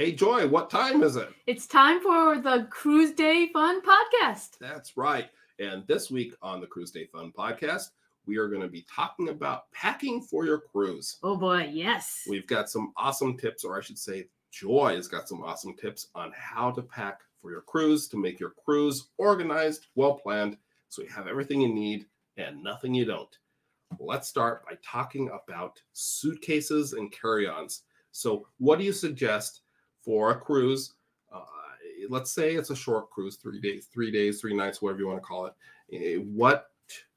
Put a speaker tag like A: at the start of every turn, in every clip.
A: Hey, Joy, what time is it?
B: It's time for the Cruise Day Fun podcast.
A: That's right. And this week on the Cruise Day Fun podcast, we are going to be talking about packing for your cruise.
B: Oh boy, yes.
A: We've got some awesome tips, or I should say, Joy has got some awesome tips on how to pack for your cruise to make your cruise organized, well planned, so you have everything you need and nothing you don't. Let's start by talking about suitcases and carry ons. So, what do you suggest for a cruise? Uh, let's say it's a short cruise, three days, three days, three nights, whatever you want to call it. Eh, What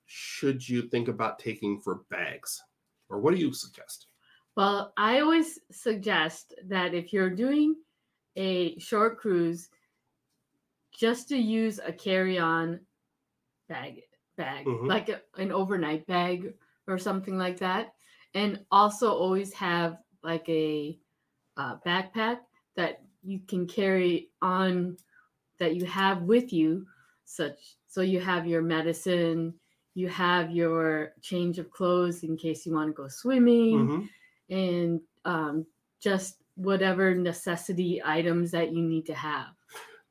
A: should you think about taking for bags? Or what do you suggest?
B: Well, I always suggest that if you're doing a short cruise, just to use a carry-on bag, bag
A: Mhm.
B: like a, an overnight bag or something like that, and also always have like a uh, backpack that you can carry on that you have with you, such so you have your medicine, you have your change of clothes in case you want to go swimming
A: Mhm.
B: and um, just whatever necessity items that you need to have.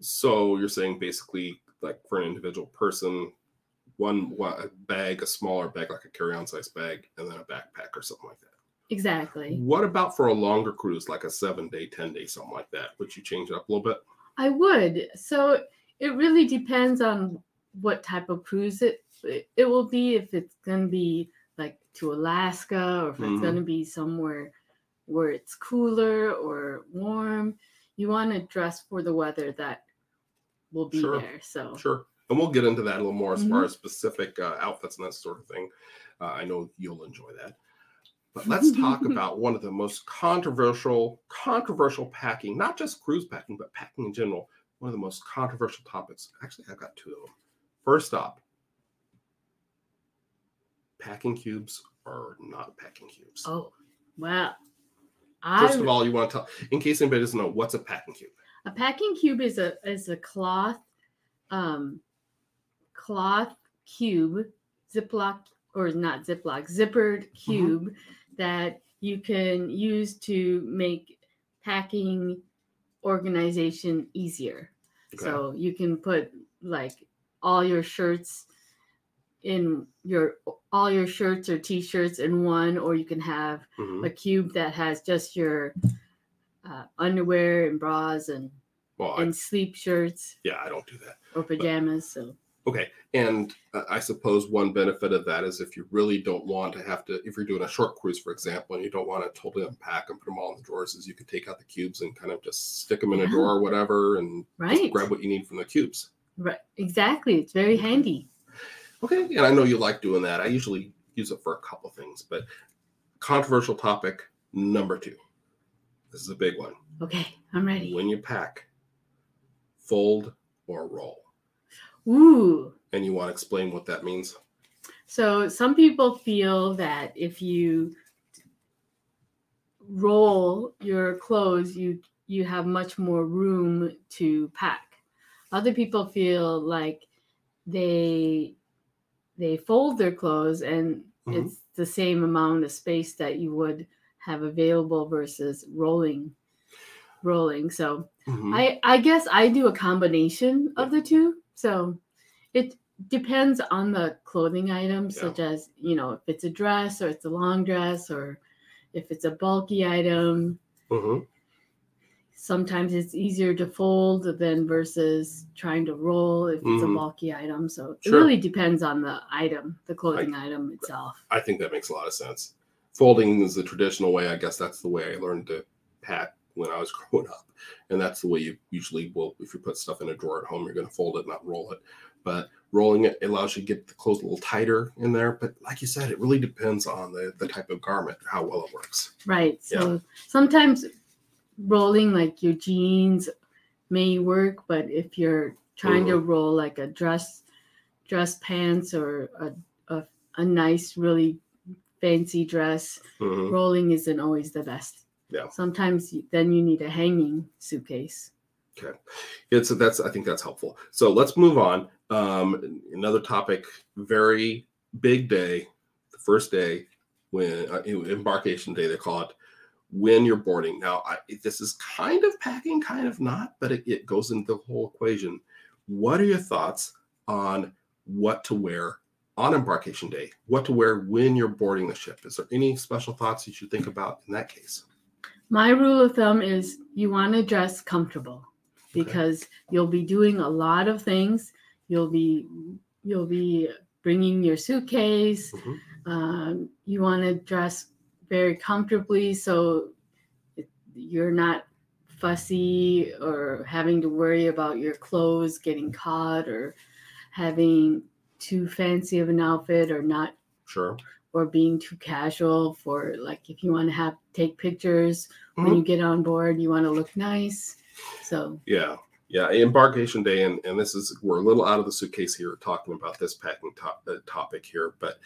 A: So you're saying basically, like for an individual person, one wa- bag, a smaller bag, like a carry-on size bag, and then a backpack or something like that.
B: Exactly.
A: What about for a longer cruise, like a seven-day, ten-day, something like that? Would you change it up a little bit?
B: I would. So it really depends on what type of cruise it it, will be. If it's going to be like to Alaska, or if it's
A: Mhm.
B: going to be somewhere where it's cooler or warm, you want to dress for the weather that will be
A: Sure.
B: there. So
A: Sure. And we'll get into that a little more as far
B: Mhm.
A: as specific uh, outfits and that sort of thing. Uh, I know you'll enjoy that. But let's talk about one of the most controversial, controversial packing, not just cruise packing, but packing in general. One of the most controversial topics. Actually, I've got two of them. First up, packing cubes or not packing cubes.
B: oh well.
A: First of all, you want to tell, in case anybody doesn't know, what's a packing cube?
B: A packing cube is a is a cloth um cloth cube, Ziploc or not Ziploc, zippered
A: Mm-hmm.
B: That you can use to make packing organization easier.
A: Okay.
B: So you can put like all your shirts in your all your shirts or t-shirts in one or you can have
A: Mhm.
B: a cube that has just your uh, underwear and bras and
A: Well, I,
B: and sleep shirts
A: yeah, I don't do that.
B: or pajamas. So
A: Okay. And uh, I suppose one benefit of that is if you really don't want to have to, if you're doing a short cruise, for example, and you don't want to totally unpack and put them all in the drawers, is you could take out the cubes and kind of just stick them in a drawer or whatever and
B: right,
A: grab what you need from the cubes.
B: right, exactly. It's very handy.
A: Okay. And I know you like doing that. I usually use it for a couple things, but controversial topic number two. This is a big one.
B: Okay, I'm ready.
A: When you pack, fold or roll.
B: Ooh.
A: And you want to explain what that means?
B: So some people feel that if you roll your clothes, you you have much more room to pack. Other people feel like they they fold their clothes and
A: Mhm.
B: it's the same amount of space that you would have available versus rolling rolling. So
A: Mhm.
B: I I guess I do a combination of the two. So it depends on the clothing item,
A: Yeah.
B: such as you know if it's a dress or it's a long dress or if it's a bulky item.
A: Mhm.
B: Sometimes it's easier to fold than versus trying to roll if it's
A: Mhm.
B: a bulky item. So it
A: Sure.
B: really depends on the item, the clothing item itself.
A: I think that makes a lot of sense. Folding is the traditional way. I guess that's the way I learned to pack when I was growing up. And that's the way you usually will, if you put stuff in a drawer at home, you're going to fold it, not roll it. But rolling it allows you to get the clothes a little tighter in there. But like you said, it really depends on the, the type of garment, how well it works.
B: Right. So sometimes rolling like your jeans may work, but if you're trying to roll like a dress dress pants or a, a, a nice really fancy dress,
A: Mhm.
B: rolling isn't always the best.
A: Yeah.
B: Sometimes then you need a hanging suitcase. Okay.
A: It's that's I think that's helpful. So let's move on. Um, another topic, very big day, the first day when uh, embarkation day they call it. when you're boarding. Now, I, this is kind of packing, kind of not, but it, it goes into the whole equation. What are your thoughts on what to wear on embarkation day? What to wear when you're boarding the ship? Is there any special thoughts you should think about in that case?
B: My rule of thumb is you want to dress comfortable because you'll be doing a lot of things. You'll be you'll be bringing your suitcase.
A: Mhm.
B: Um, you want to dress very comfortably so you're not fussy or having to worry about your clothes getting caught or having too fancy of an outfit or not
A: Sure.
B: Or being too casual for like if you want to have take pictures when
A: Mhm.
B: you get on board you want to look nice so
A: Yeah. Yeah. Embarkation day. And, and this is, we're a little out of the suitcase here talking about this packing top, uh, topic here. But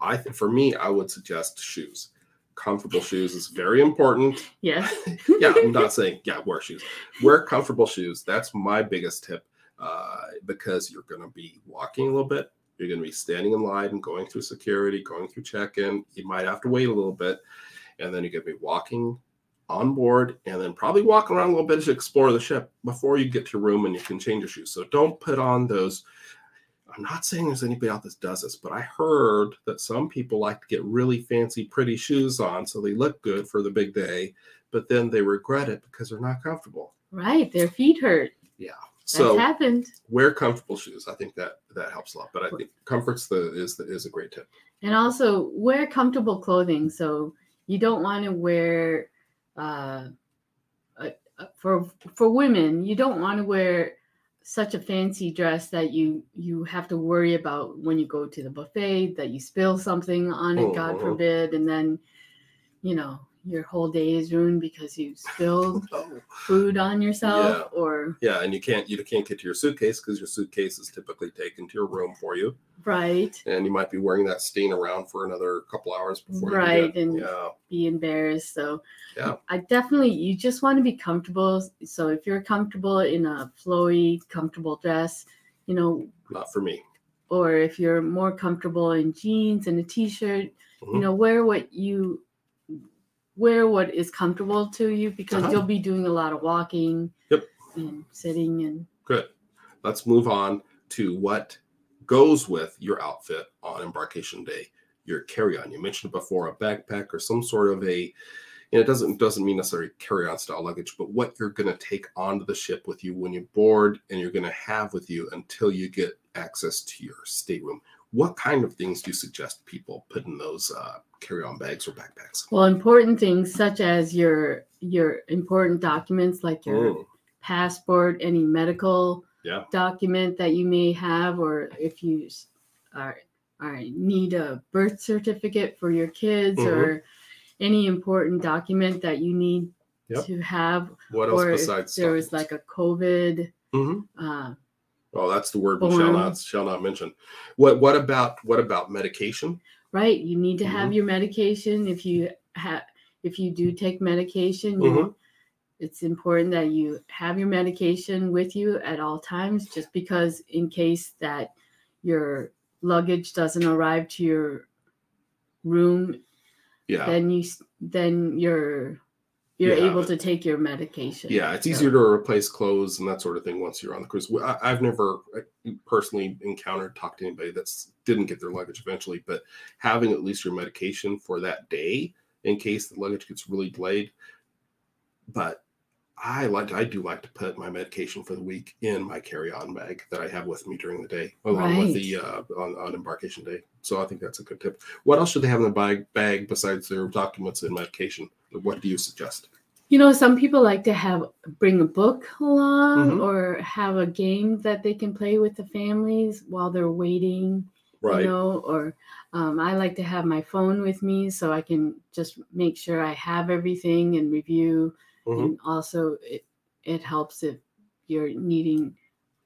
A: I think for me, I would suggest shoes. Comfortable shoes is very important.
B: yes
A: yeah, I'm not saying yeah, wear shoes. Wear comfortable shoes. That's my biggest tip uh, because you're going to be walking a little bit. You're going to be standing in line and going through security, going through check-in. You might have to wait a little bit, and then you're going to be walking on board, and then probably walking around a little bit to explore the ship before you get to your room and you can change your shoes. So don't put on those. I'm not saying there's anybody out that does this, but I heard that some people like to get really fancy, pretty shoes on so they look good for the big day but then they regret it because they're not comfortable.
B: right their feet hurt that's
A: So
B: happened
A: wear comfortable shoes. I think that that helps a lot. But I think comfort's the is the, is a great tip.
B: and also wear comfortable clothing so you don't want to wear uh, for for women you don't want to wear such a fancy dress that you you have to worry about when you go to the buffet that you spill something on it god
A: Mhm.
B: forbid and then you know your whole day is ruined because you spilled food on yourself or
A: Yeah, and you can't you can't get to your suitcase because your suitcase is typically taken to your room for you,
B: right
A: and you might be wearing that stain around for another couple hours before you
B: Right, and-
A: yeah,
B: be embarrassed so
A: Yeah.
B: i definitely you just want to be comfortable so if you're comfortable in a flowy comfortable dress you know
A: not for me.
B: or if you're more comfortable in jeans and a t-shirt
A: Mhm.
B: you know wear what you wear what is comfortable to you because
A: Uh-huh.
B: you'll be doing a lot of walking
A: Yep.
B: and sitting and
A: Good. Let's move on to what goes with your outfit on embarkation day. Your carry-on. You mentioned before a backpack or some sort of a. And it doesn't doesn't mean necessarily carry-on style luggage, but what you're going to take onto the ship with you when you board, and you're going to have with you until you get access to your stateroom. What kind of things do you suggest people put in those uh, carry-on bags or backpacks?
B: well important things such as your your important documents like your
A: Mm,
B: passport, any medical
A: Yeah.
B: document that you may have, or if you are, are need a birth certificate for your kids
A: Mhm.
B: or any important document that you need
A: Yep.
B: to have,
A: What else
B: or if
A: besides
B: there was like a COVID.
A: Mhm.
B: Uh,
A: Oh, that's the word we shall not shall not mention. What what about what about medication?
B: right, you need to have
A: Mhm.
B: your medication. If you have, if you do take medication, you
A: Mhm.
B: it's important that you have your medication with you at all times just because in case that your luggage doesn't arrive to your room
A: Yeah.
B: then you then you're you're able to take your medication
A: Yeah, it's
B: So-
A: easier to replace clothes and that sort of thing once you're on the cruise. I, I've never uh, personally encountered talked to anybody that's didn't get their luggage eventually, but having at least your medication for that day in case the luggage gets really delayed. But I like I do like to put my medication for the week in my carry-on bag that I have with me during the day, along with the uh, on, on embarkation day. So I think that's a good tip. What else should they have in the bag bag besides their documents and medication? What do you suggest?
B: you know some people like to have bring a book along
A: Mhm.
B: or have a game that they can play with the families while they're waiting
A: Right.
B: you know or um, i like to have my phone with me so i can just make sure i have everything and review
A: Mhm.
B: and also it, it helps if you're needing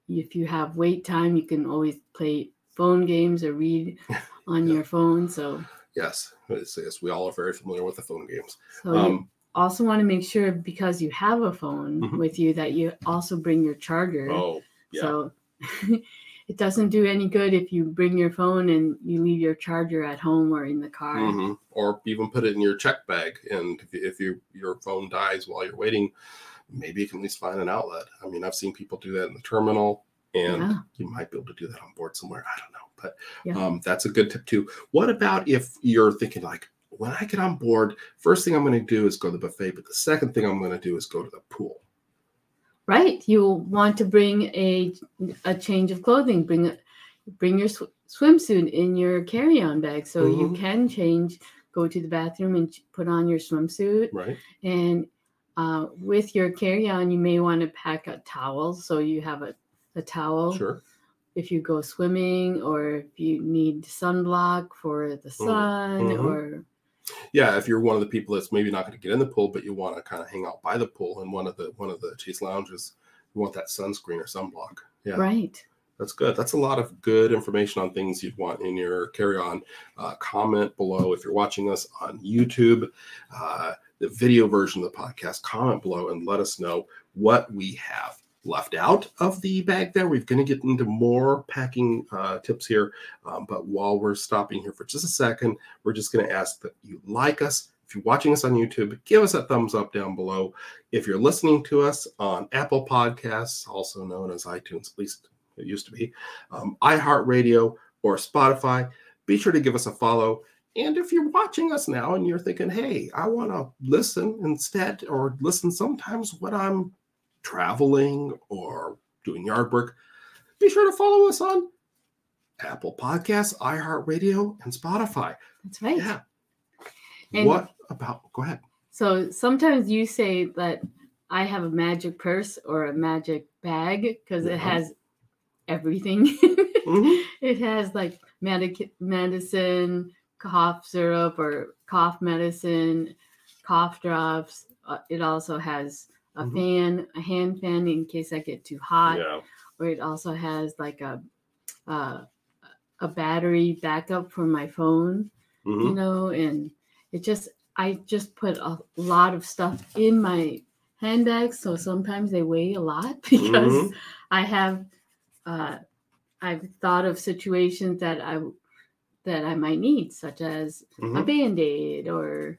B: if you have wait time you can always play phone games or read on
A: Yeah.
B: your phone so
A: Yes, yes, we all are very familiar with the phone games.
B: so
A: Um,
B: also want to make sure because you have a phone
A: Mhm.
B: with you that you also bring your charger
A: oh, yeah.
B: so it doesn't do any good if you bring your phone and you leave your charger at home or in the car.
A: hmm Or even put it in your check bag, and if, if you, your phone dies while you're waiting, maybe you can at least find an outlet. I mean, I've seen people do that in the terminal, and
B: Yeah.
A: you might be able to do that on board somewhere. I don't know, but
B: Yeah.
A: um, that's a good tip too. What about if you're thinking like, when I get on board, first thing I'm going to do is go to the buffet, but the second thing I'm going to do is go to the pool.
B: Right. You'll want to bring a a change of clothing. Bring bring your sw- swimsuit in your carry-on bag so you
A: Mhm.
B: can change. Go to the bathroom and put on your swimsuit.
A: Right.
B: And uh, with your carry-on, you may want to pack a towel so you have a, a towel
A: Sure.
B: if you go swimming or if you need sunblock for the sun
A: Mhm.
B: or
A: Yeah, if you're one of the people that's maybe not going to get in the pool, but you want to kind of hang out by the pool in one of the one of the chase lounges, you want that sunscreen or sunblock. Yeah,
B: right.
A: that's good. That's a lot of good information on things you'd want in your carry-on. Uh, comment below if you're watching us on YouTube, uh, the video version of the podcast. Comment below and let us know what we have left out of the bag. There, we're going to get into more packing uh, tips here. Um, but while we're stopping here for just a second, we're just going to ask that you like us. If you're watching us on YouTube, give us a thumbs up down below. If you're listening to us on Apple Podcasts, also known as iTunes, at least it used to be, um, iHeartRadio, or Spotify, be sure to give us a follow. And if you're watching us now and you're thinking, hey, I want to listen instead, or listen sometimes when I'm traveling or doing yard work, be sure to follow us on Apple Podcasts, iHeartRadio, and Spotify.
B: That's right.
A: Yeah.
B: And-
A: what about? Go ahead.
B: So sometimes you say that I have a magic purse or a magic bag because
A: Yeah.
B: it has everything.
A: Mhm.
B: it has like medic- medicine, cough syrup, or cough medicine, cough drops. Uh, it also has a
A: Mhm.
B: fan, a hand fan in case I get too hot.
A: Yeah.
B: Or it also has like a uh, a battery backup for my phone you
A: Mhm.
B: know, and it just I just put a lot of stuff in my handbags, so sometimes they weigh a lot because
A: Mhm.
B: I have uh, I've thought of situations that I that I might need, such as a
A: Mhm.
B: band aid or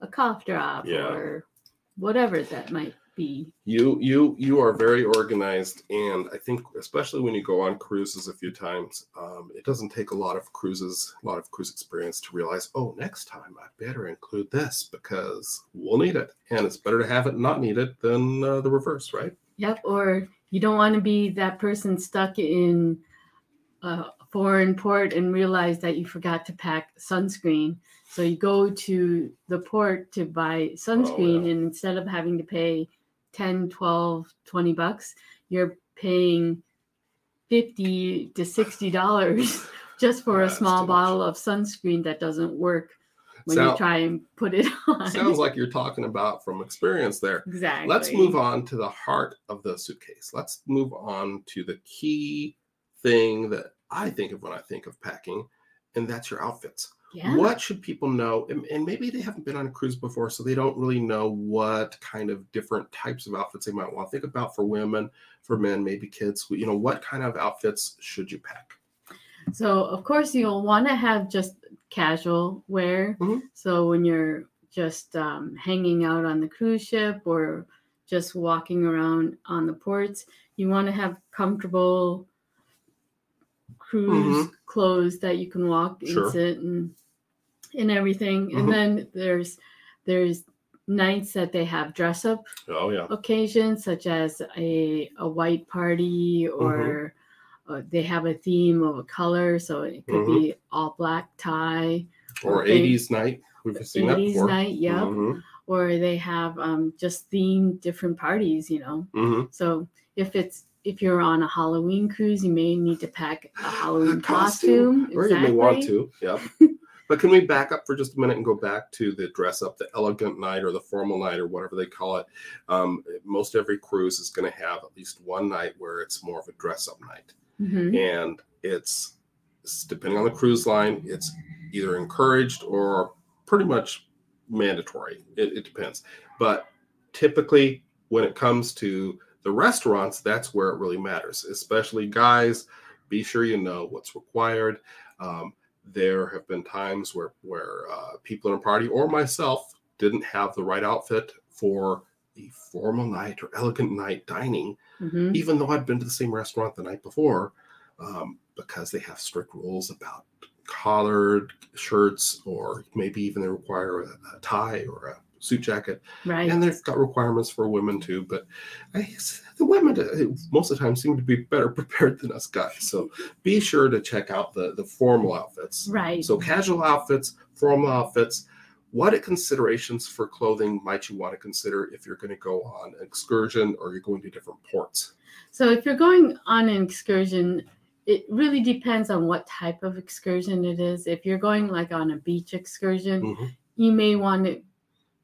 B: a cough drop
A: Yeah.
B: or whatever that might be.
A: You you you are very organized, and I think especially when you go on cruises a few times, um, it doesn't take a lot of cruises, a lot of cruise experience to realize, oh, next time I better include this because we'll need it, and it's better to have it not need it than uh, the reverse, right?
B: Yep. Or you don't want to be that person stuck in a foreign port and realize that you forgot to pack sunscreen. So you go to the port to buy sunscreen,
A: yeah.
B: and instead of having to pay 10, 12, 20 bucks, you're paying 50 to 60 dollars just for a small
A: too much.
B: bottle of sunscreen that doesn't work when you try and put it on.
A: Sounds like you're talking about from experience there.
B: exactly.
A: Let's move on to the heart of the suitcase. Let's move on to the key thing that I think of when I think of packing, and that's your outfits.
B: Yeah.
A: What should people know? And, and maybe they haven't been on a cruise before, so they don't really know what kind of different types of outfits they might want to think about for women, for men, maybe kids. You know, what kind of outfits should you pack?
B: So of course you'll want to have just casual wear.
A: Mhm.
B: So when you're just um, hanging out on the cruise ship or just walking around on the ports, you want to have comfortable cruise clothes that you can walk
A: Sure.
B: and sit and and everything.
A: Mhm.
B: And then there's there's nights that they have dress up
A: Oh yeah,
B: occasions, such as a, a white party or uh, they have a theme of a color. So it could be all black tie,
A: or. '80s night. We've seen that
B: 80s
A: before.
B: night, yep.
A: Mhm,
B: Or they have um, just themed different parties, you know.
A: mhm.
B: So if it's if you're on a Halloween cruise, you may need to pack a Halloween
A: costume,
B: costume.
A: Or you may want to. Yep. but can we back up for just a minute and go back to the dress up, the elegant night or the formal night or whatever they call it? Um, most every cruise is going to have at least one night where it's more of a dress up night,
B: Mhm.
A: and it's it's depending on the cruise line, it's either encouraged or pretty much mandatory. It, it depends, but typically when it comes to the restaurants, that's where it really matters, especially guys. be sure you know what's required. Um, there have been times where where uh, people in a party or myself didn't have the right outfit for a formal night or elegant night dining,
B: Mhm.
A: even though I'd been to the same restaurant the night before, um, because they have strict rules about collared shirts or maybe even they require a, a tie or a suit jacket
B: Right.
A: and they've got requirements for women too but I, the women uh, most of the time seem to be better prepared than us guys so be sure to check out the the formal outfits
B: right.
A: so casual outfits formal outfits what considerations for clothing might you want to consider if you're going to go on an excursion or you're going to different ports
B: So if you're going on an excursion, it really depends on what type of excursion it is. If you're going like on a beach excursion,
A: Mhm.
B: you may want to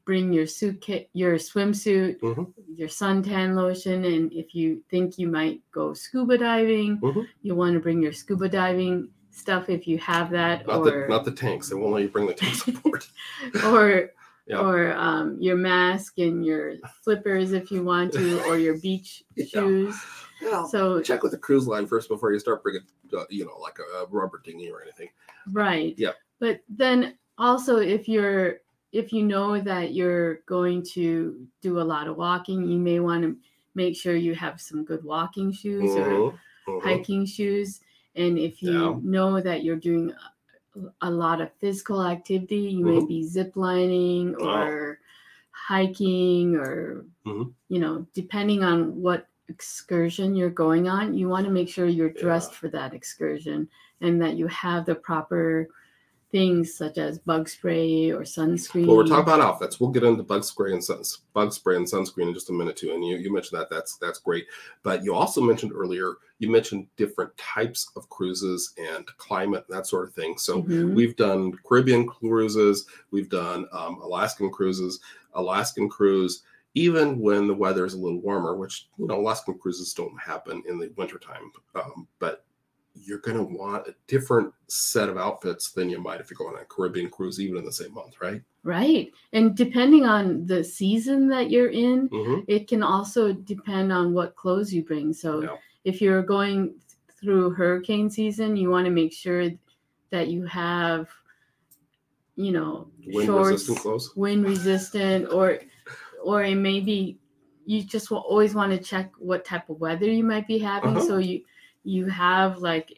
B: bring your suitcase, your swimsuit,
A: Mhm.
B: your suntan lotion, and if you think you might go scuba diving,
A: Mhm.
B: you want to bring your scuba diving stuff if you have that,
A: not
B: or
A: the not the tanks they won't let you bring the tanks aboard
B: or
A: Yeah.
B: or um, your mask and your flippers if you want to, or your beach
A: Yeah.
B: shoes.
A: Yeah,
B: So
A: check with the cruise line first before you start bringing uh, you know like a, a rubber dinghy or anything
B: Right.
A: Yeah.
B: But then also if you're if you know that you're going to do a lot of walking, you may want to make sure you have some good walking shoes or
A: Mhm, mhm.
B: hiking shoes. And if you
A: Yeah.
B: know that you're doing a, lot of physical activity, you may
A: Mhm.
B: be
A: ziplining
B: or hiking or
A: Mhm.
B: you know, depending on what excursion you're going on, you want to make sure you're
A: Yeah.
B: dressed for that excursion and that you have the proper things such as bug spray or sunscreen.
A: Well, we're talking about outfits. We'll get into bug spray and bug spray and sunscreen in just a minute too. And you, you mentioned that that's that's great. But you also mentioned earlier you mentioned different types of cruises and climate that sort of thing. So
B: Mhm.
A: we've done Caribbean cruises, we've done um, Alaskan cruises, Alaskan cruise. Even when the weather is a little warmer, which you know Alaskan cruises don't happen in the wintertime, um, but you're going to want a different set of outfits than you might if you're going on a Caribbean cruise, even in the same month, right?
B: Right. And depending on the season that you're in,
A: Mm-hmm.
B: it can also depend on what clothes you bring. So
A: Yeah.
B: if you're going through hurricane season, you want to make sure that you have, you know,
A: Wind
B: shorts,
A: resistant clothes.
B: wind resistant, or or it may be you just will always want to check what type of weather you might be having.
A: Uh-huh.
B: So you you have like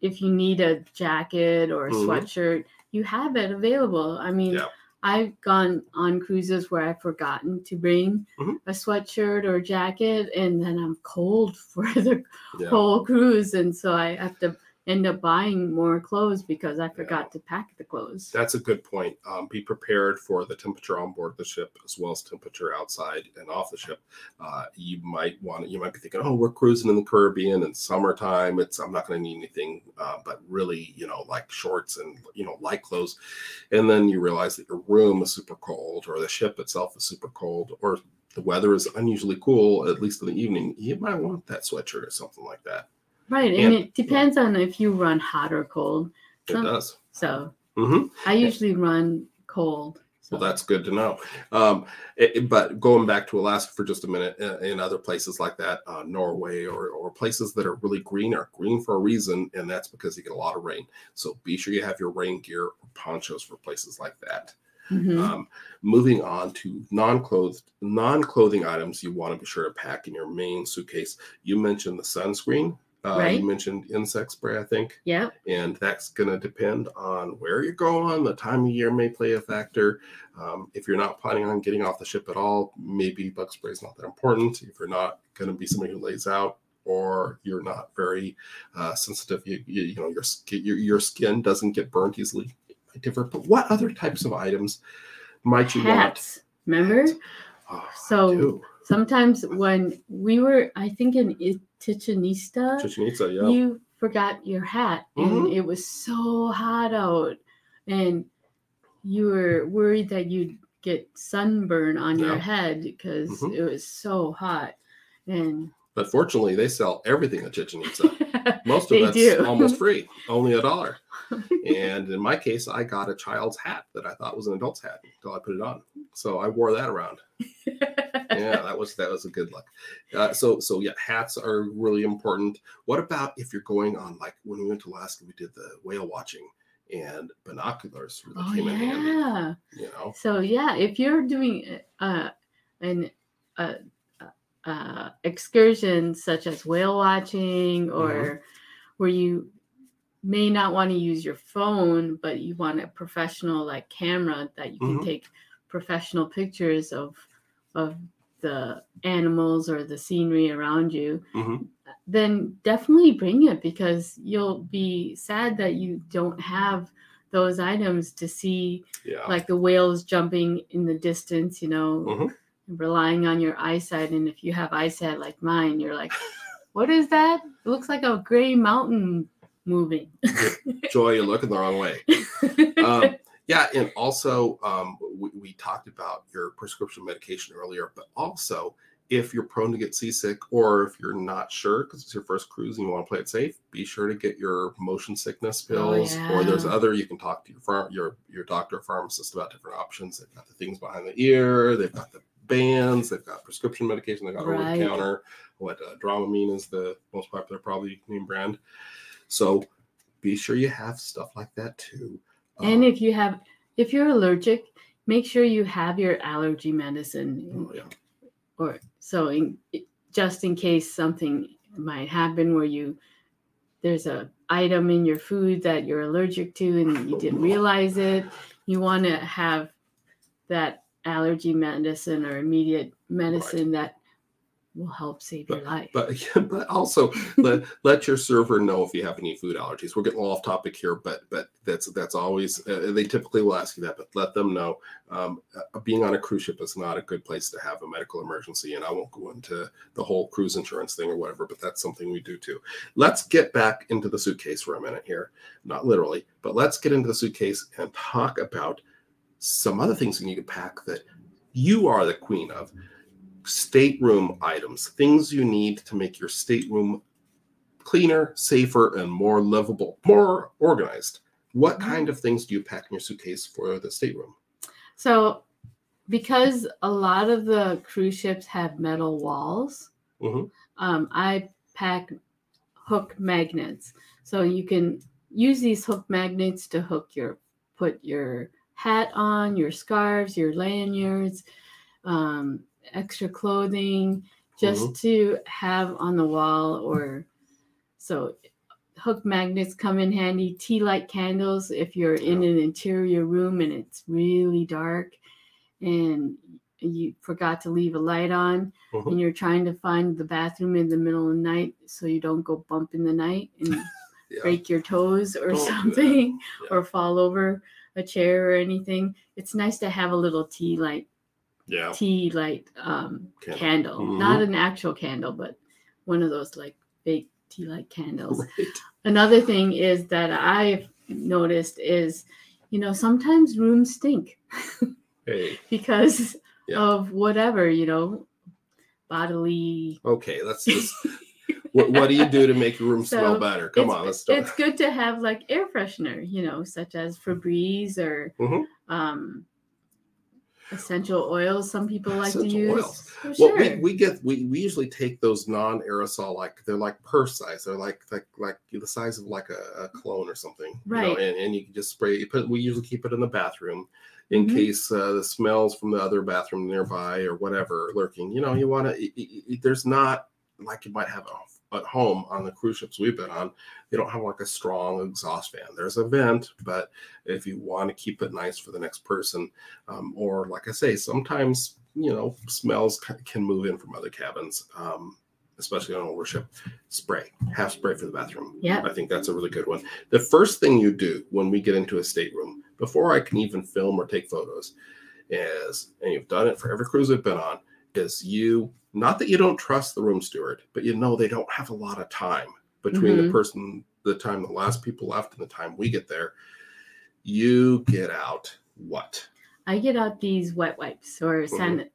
B: if you need a jacket or a
A: Mhm.
B: sweatshirt, you have it available. I mean,
A: Yeah.
B: I've gone on cruises where I've forgotten to bring
A: Mhm.
B: a sweatshirt or jacket, and then I'm cold for the
A: Yeah.
B: whole cruise, and so I have to end up buying more clothes because I forgot to pack the clothes.
A: That's a good point. Um, be prepared for the temperature on board the ship as well as temperature outside and off the ship. Uh, you might want you might be thinking, oh, we're cruising in the Caribbean in summertime. It's I'm not going to need anything, uh, but really, you know, like shorts and you know light clothes. And then you realize that your room is super cold, or the ship itself is super cold, or the weather is unusually cool, at least in the evening. You might want that sweatshirt or something like that.
B: Right,
A: And-
B: it depends on if you run hot or cold.
A: It does.
B: So
A: hmm
B: I usually run cold. So.
A: Well, that's good to know. Um, it- but going back to Alaska for just a minute, uh, in other places like that, uh, Norway or, or places that are really green are green for a reason, and that's because you get a lot of rain. So be sure you have your rain gear or ponchos for places like that.
B: Mhm.
A: Um, moving on to non-clothed, non-clothing items, you want to be sure to pack in your main suitcase. You mentioned the sunscreen. Uh,
B: Right.
A: You mentioned insect spray, I think
B: Yeah.
A: and that's going to depend on where you're going. The time of year may play a factor. Um, if you're not planning on getting off the ship at all, maybe bug spray is not that important. If you're not going to be somebody who lays out, or you're not very uh, sensitive, you, you, you know your, sk- your your skin doesn't get burnt easily. Different. But what other types of items might you
B: Hats. Remember?
A: want? Oh, I
B: So- Sometimes when we were, I think in Chichen Itza,
A: Chichen Itza, yeah.
B: you forgot your hat and
A: Mhm.
B: it was so hot out and you were worried that you'd get sunburn on your head because
A: Mhm.
B: it was so hot and
A: but fortunately, they sell everything at Chichen Itza. Most of it's
B: do.
A: almost free, only a dollar. and in my case, I got a child's hat that I thought was an adult's hat until I put it on. So I wore that around. Yeah, that was that was a good look. Uh, so so yeah, hats are really important. What about if you're going on like when we went to Alaska, we did the whale watching and binoculars really
B: oh
A: came in handy.
B: yeah.
A: You know,
B: So yeah, if you're doing uh, an uh, uh, excursion such as whale watching or where you may not want to use your phone, but you want a professional like camera that you can
A: Mhm.
B: take professional pictures of of the animals or the scenery around you,
A: Mhm.
B: then definitely bring it because you'll be sad that you don't have those items to see
A: yeah,
B: like the whales jumping in the distance, you know,
A: Mhm.
B: relying on your eyesight. And if you have eyesight like mine, you're like, what is that? It looks like a gray mountain moving.
A: Joy, you're looking the wrong way. Um, yeah, and also um, we, we talked about your prescription medication earlier, but also if you're prone to get seasick or if you're not sure because it's your first cruise and you want to play it safe, be sure to get your motion sickness
B: Oh,
A: pills. Or there's other you can talk to your farm, your your doctor or pharmacist about different options. They've got the things behind the ear, they've got the bands, they've got prescription medication, they've got over the counter. What uh, Dramamine is the most popular, probably name brand. So be sure you have stuff like that too.
B: And
A: Um,
B: if you have, if you're allergic, make sure you have your allergy medicine.
A: oh, yeah.
B: Or so in, just in case something might happen where you, there's a item in your food that you're allergic to and you didn't realize it. You want to have that allergy medicine or immediate medicine that will help save your life.
A: but but also let let your server know if you have any food allergies. We're getting a little off topic here, but but that's that's always uh, they typically will ask you that, but let them know. Um, uh, being on a cruise ship is not a good place to have a medical emergency, and I won't go into the whole cruise insurance thing or whatever, but that's something we do too. Let's get back into the suitcase for a minute here, not literally, but let's get into the suitcase and talk about some other things you need to pack that you are the queen of stateroom items, things you need to make your stateroom cleaner, safer, and more livable, more organized. What kind of things do you pack in your suitcase for the stateroom?
B: So, because a lot of the cruise ships have metal walls,
A: Mhm.
B: um, I pack hook magnets. So you can use these hook magnets to hook your put your hat on, your scarves, your lanyards, um, extra clothing, just to have on the wall or so. Hook magnets come in handy. Tea light candles if you're in an interior room and it's really dark and you forgot to leave a light on
A: Mhm.
B: and you're trying to find the bathroom in the middle of the night so you don't go bump in the night and
A: Yeah.
B: break your toes or
A: Don't
B: something
A: Yeah.
B: or fall over a chair or anything it's nice to have a little tea light
A: Yeah.
B: tea light um,
A: Candle.
B: candle
A: Mhm.
B: not an actual candle but one of those like fake tea light candles
A: Right.
B: another thing is that i've noticed is you know sometimes rooms stink
A: Hey.
B: because
A: Yeah.
B: of whatever you know bodily
A: Okay. Let's just. what, what do you do to make your room smell better? Come on, let's start.
B: it's good to have like air freshener you know such as febreze or
A: Mhm.
B: um essential oils some people like to use
A: oils. Well,
B: sure.
A: we, we get we, we usually take those non-aerosol like they're like purse size. They're like like like the size of like a, a clone or something. you know,
B: Right.
A: and, and you can just spray. You put we usually keep it in the bathroom in
B: Mhm.
A: case uh, the smells from the other bathroom nearby or whatever lurking. You know, you want to. There's not like you might have at- at home on the cruise ships we've been on. They don't have like a strong exhaust fan. There's a vent, but if you want to keep it nice for the next person, um, or like I say, sometimes you know smells can move in from other cabins, um, especially on older ship. Spray, half spray for the bathroom.
B: Yeah.
A: I think that's a really good one. The first thing you do when we get into a stateroom, before I can even film or take photos, is and you've done it for every cruise I've been on, is you not that you don't trust the room steward, but you know they don't have a lot of time between the
B: Mhm.
A: person, the time the last people left and the time we get there. You get out what?
B: I get out these wet wipes or
A: Mm-hmm.
B: san-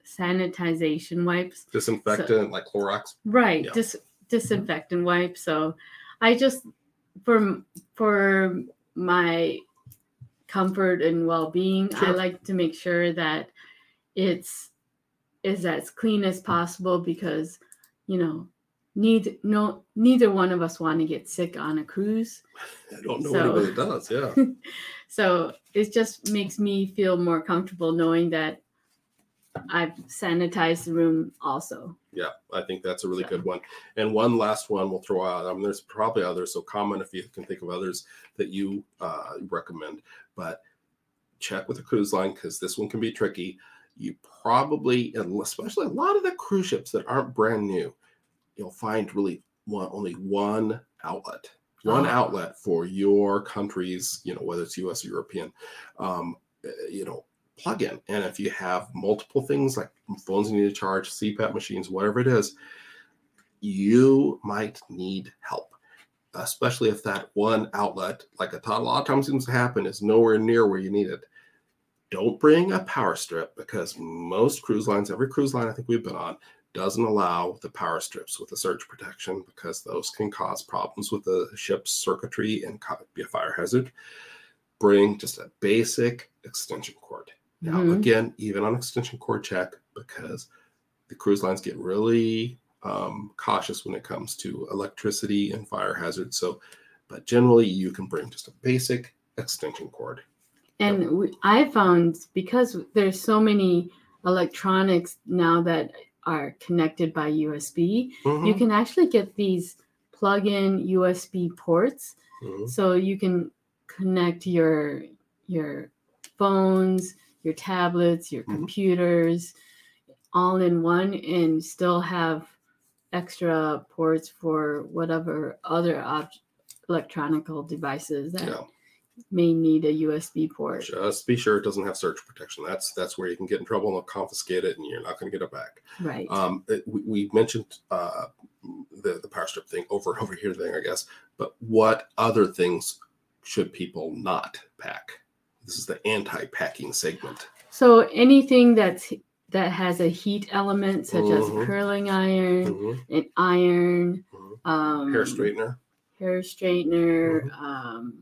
B: sanitization wipes.
A: Disinfectant like Clorox.
B: Right,
A: Yeah.
B: dis- disinfectant wipes. So I just for for my comfort and well-being, I like to make sure that it's is as clean as possible because you know neither no neither one of us want to get sick on a cruise
A: I don't know
B: So-
A: anybody that does. Yeah.
B: so it just makes me feel more comfortable knowing that i've sanitized the room also
A: Yeah, I think that's a really
B: So-
A: good one. And one last one we'll throw out. I mean, there's probably others, so comment if you can think of others that you uh, recommend. But check with the cruise line because this one can be tricky. You probably, especially a lot of the cruise ships that aren't brand new, you'll find really one, only one outlet, one
B: Oh.
A: outlet for your country's, you know, whether it's U.S. or European, um, uh, you know, plug in. And if you have multiple things like phones you need to charge, CPAP machines, whatever it is, you might need help. Especially if that one outlet, like a, a lot of times seems to happen, is nowhere near where you need it. Don't bring a power strip because most cruise lines, every cruise line I think we've been on, doesn't allow the power strips with the surge protection because those can cause problems with the ship's circuitry and be a fire hazard. Bring just a basic extension cord. Now,
B: Mhm.
A: again, even on extension cord check, because the cruise lines get really um, cautious when it comes to electricity and fire hazards. So, but generally, you can bring just a basic extension cord.
B: And we, i found because there's so many electronics now that are connected by usb you
A: Mhm,
B: can actually get these plug-in usb ports
A: mhm.
B: so you can connect your your phones your tablets your
A: Mhm.
B: computers all in one and still have extra ports for whatever other ob- electronical devices that
A: Yeah,
B: may need a usb port
A: just be sure it doesn't have surge protection. That's that's where you can get in trouble and they'll confiscate it, and you're not going to get it back.
B: right
A: Um, it- we, we mentioned uh, the the power strip thing over and over here thing, I guess. But what other things should people not pack? This is the anti-packing segment.
B: so anything that's that has a heat element such
A: Mhm.
B: as curling iron
A: Mhm,
B: an iron
A: mhm.
B: um
A: Hair straightener.
B: hair straightener
A: Mm-hmm.
B: um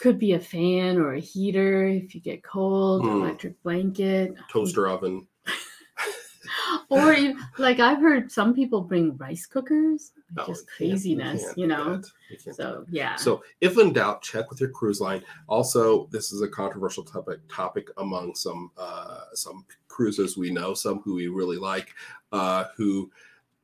B: could be a fan or a heater if you get cold
A: Mm.
B: electric blanket
A: toaster oven.
B: or you, like i've heard some people bring rice cookers
A: No,
B: just craziness you know
A: that. You can't do
B: so yeah
A: So, if in doubt, check with your cruise line. Also, this is a controversial topic topic among some uh, some cruisers we know, some who we really like, uh, who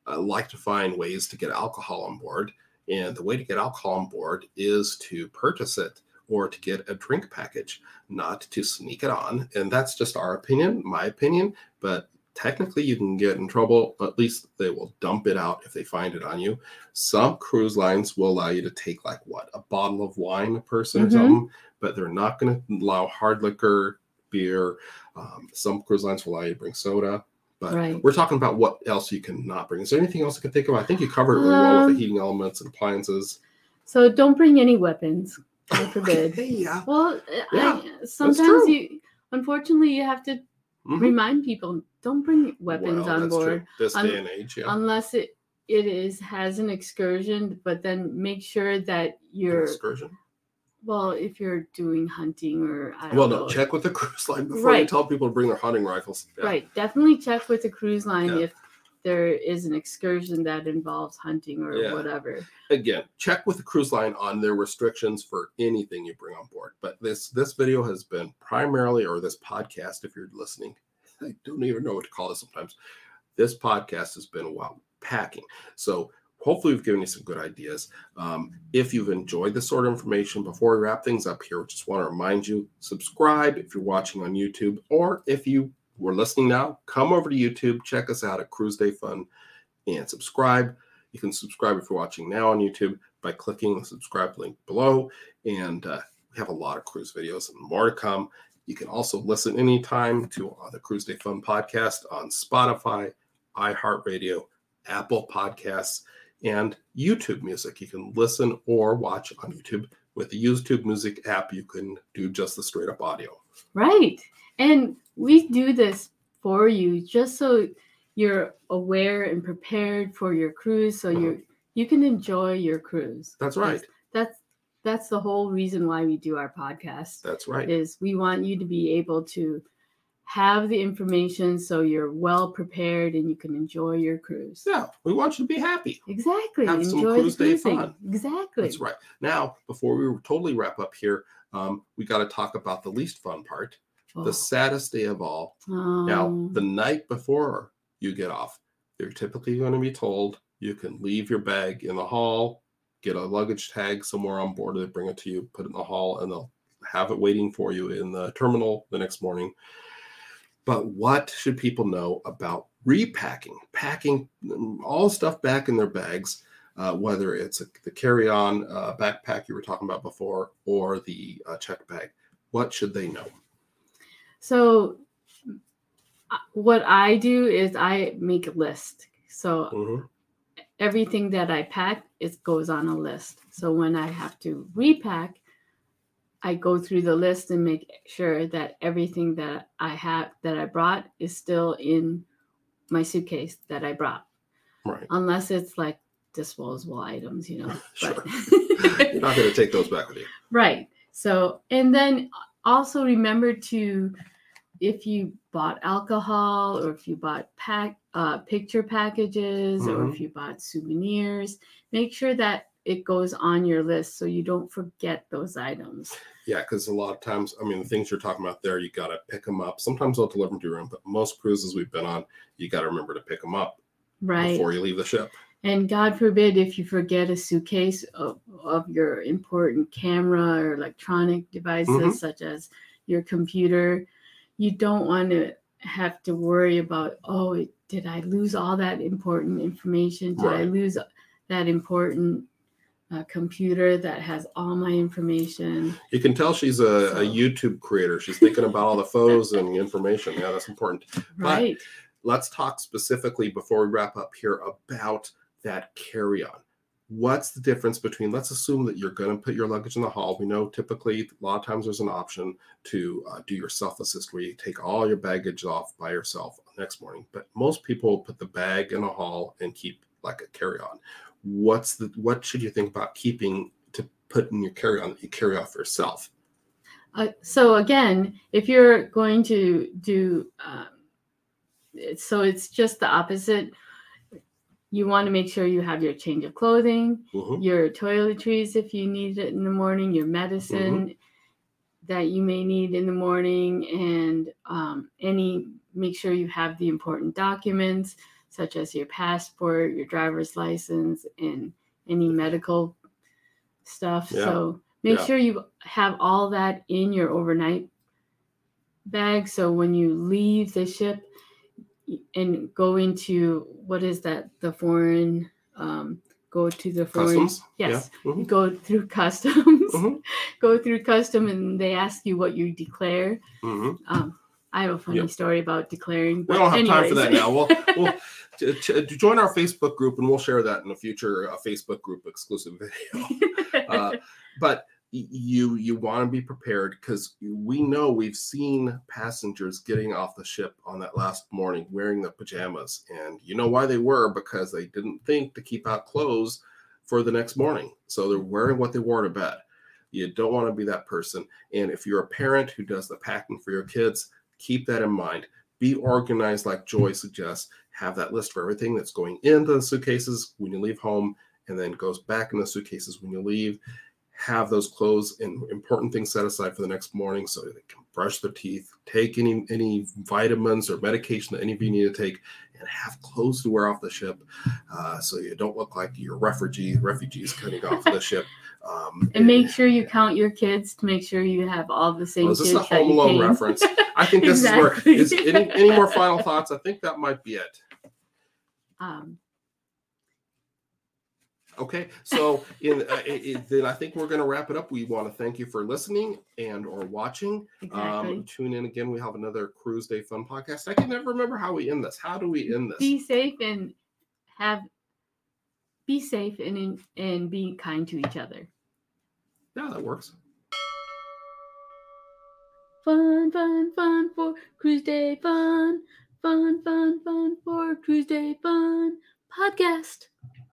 A: uh, like to find ways to get alcohol on board. And the way to get alcohol on board is to purchase it or to get a drink package, not to sneak it on. And that's just our opinion, my opinion. But technically, you can get in trouble. At least they will dump it out if they find it on you. Some cruise lines will allow you to take like what a bottle of wine a person or
B: Mhm.
A: something, but they're not going to allow hard liquor, beer. Um, some cruise lines will allow you to bring soda. But
B: Right.
A: we're talking about what else you cannot bring. Is there anything else you can think of? I think you covered it really well with
B: Um,
A: the heating elements and appliances.
B: so don't bring any weapons god forbid
A: Okay, yeah.
B: well
A: Yeah,
B: I, sometimes you unfortunately you have to
A: Mhm.
B: remind people don't bring weapons
A: Well,
B: on
A: that's
B: board
A: true. This
B: Un-
A: day and age, yeah.
B: unless it it is has an excursion but then make sure that
A: An
B: you're
A: excursion.
B: well if you're doing hunting or I don't
A: Well,
B: know,
A: no, check with the cruise line before you tell people to bring their hunting rifles. Yeah.
B: right definitely check with the cruise line
A: Yeah.
B: if there is an excursion that involves hunting or
A: Yeah.
B: whatever.
A: Again check with the cruise line on their restrictions for anything you bring on board. But this this video has been primarily or this podcast if you're listening i don't even know what to call it sometimes. This podcast has been about packing. So hopefully we've given you some good ideas. Um, if you've enjoyed this sort of information before we wrap things up here just want to remind you subscribe if you're watching on youtube or if you were listening now come over to youtube check us out at cruise day fun and subscribe you can subscribe if you're watching now on YouTube by clicking the subscribe link below. And uh, we have a lot of cruise videos and more to come. You can also listen anytime to uh, the Cruise Day Fun podcast on Spotify, iHeartRadio, Apple Podcasts, and YouTube Music. You can listen or watch on YouTube. With the YouTube Music app, you can do just the straight up audio.
B: right and we do this for you just so you're aware and prepared for your cruise so you you can enjoy your cruise
A: That's right.
B: that's that's the whole reason why we do our podcast
A: That's right.
B: is we want you to be able to have the information so you're well prepared and you can enjoy your cruise.
A: Yeah, we want you to be happy.
B: Exactly.
A: Have some cruise day fun.
B: Exactly.
A: That's right. Now, before we totally wrap up here, um, we got to talk about the least fun part,
B: Oh,
A: the saddest day of all. Now,
B: um,
A: the night before you get off, you're typically going to be told you can leave your bag in the hall, get a luggage tag somewhere on board, they bring it to you, put it in the hall, and they'll have it waiting for you in the terminal the next morning. But what should people know about repacking, packing mm, all stuff back in their bags, uh, whether it's a, the carry on uh, backpack you were talking about before or the uh, check bag? What should they know?
B: So, uh, what I do is I make a list. So
A: Mhm.
B: everything that I pack it goes on a list. So when I have to repack, I go through the list and make sure that everything that I have that I brought is still in my suitcase that I brought,
A: Right.
B: unless it's like disposable items, you know.
A: Sure.
B: But-
A: You're not going to take those back with you.
B: Right. So, and then also remember to, if you bought alcohol or if you bought pack uh, picture packages or
A: Mhm.
B: if you bought souvenirs, make sure that it goes on your list so you don't forget those items.
A: Yeah, because a lot of times, I mean, the things you're talking about there, you got to pick them up. Sometimes they'll deliver them to your room, but most cruises we've been on, you got to remember to pick them up
B: Right.
A: before you leave the ship.
B: And God forbid if you forget a suitcase of, of your important camera or electronic devices,
A: Mhm.
B: such as your computer, you don't want to have to worry about, oh, did I lose all that important information? Did I lose that important uh, computer that has all my information?
A: You can tell she's a,
B: So-
A: a YouTube creator. She's thinking about all the photos and information. Yeah, that's important.
B: Right.
A: Let's talk specifically before we wrap up here about that carry on. What's the difference between, let's assume that you're going to put your luggage in the hall. We know typically, a lot of times there's an option to uh, do your self assist where you take all your baggage off by yourself next morning. But most people put the bag in a hall and keep like a carry on. What's the, what should you think about keeping to put in your carry on that you carry off yourself?
B: Uh, so again, if you're going to do, um, so it's just the opposite. You want to make sure you have your change of clothing,
A: Mhm.
B: your toiletries if you need it in the morning, your medicine that you may need in the morning, and um, any. Make sure you have the important documents such as your passport, your driver's license, and any medical stuff.
A: Yeah.
B: So make
A: Yeah.
B: sure you have all that in your overnight bag. So when you leave the ship and go into what is that? The foreign. Um, go to the foreign.
A: Customs?
B: Yes.
A: Yeah. Mhm.
B: Go through customs.
A: Mhm.
B: go through custom, and they ask you what you declare.
A: Mhm.
B: Um, I have a funny
A: Yep.
B: story about declaring.
A: We don't have time for that now. We'll, we'll t- t- join our Facebook group and we'll share that in a future uh, Facebook group exclusive video. Uh, but you you want to be prepared because we know we've seen passengers getting off the ship on that last morning wearing their pajamas, and you know why they were because they didn't think to keep out clothes for the next morning, so they're wearing what they wore to bed. You don't want to be that person, and if you're a parent who does the packing for your kids, keep that in mind. Be organized, like Joy suggests. Have that list for everything that's going into the suitcases when you leave home and then goes back in the suitcases when you leave. Have those clothes and important things set aside for the next morning so they can brush their teeth, take any any vitamins or medication that any of you need to take, and have clothes to wear off the ship, uh, so you don't look like you're refugee refugees coming off the ship. Um,
B: and make sure you count your kids to make sure you have all the same
A: well, is
B: kids
A: this a Home Alone reference? I think this
B: Exactly.
A: is where is any, any more final thoughts? I think that might be it.
B: Um,
A: Okay, so in uh, then I think we're going to wrap it up. We want to thank you for listening and or watching.
B: exactly.
A: Um, tune in again. We have another Cruise Day Fun podcast. I can never remember how we end this. How do we end this?
B: be safe and have be safe and and be kind to each other.
A: yeah, that works.
B: Fun, fun, fun for cruise day fun. Fun, fun, fun for cruise day fun podcast.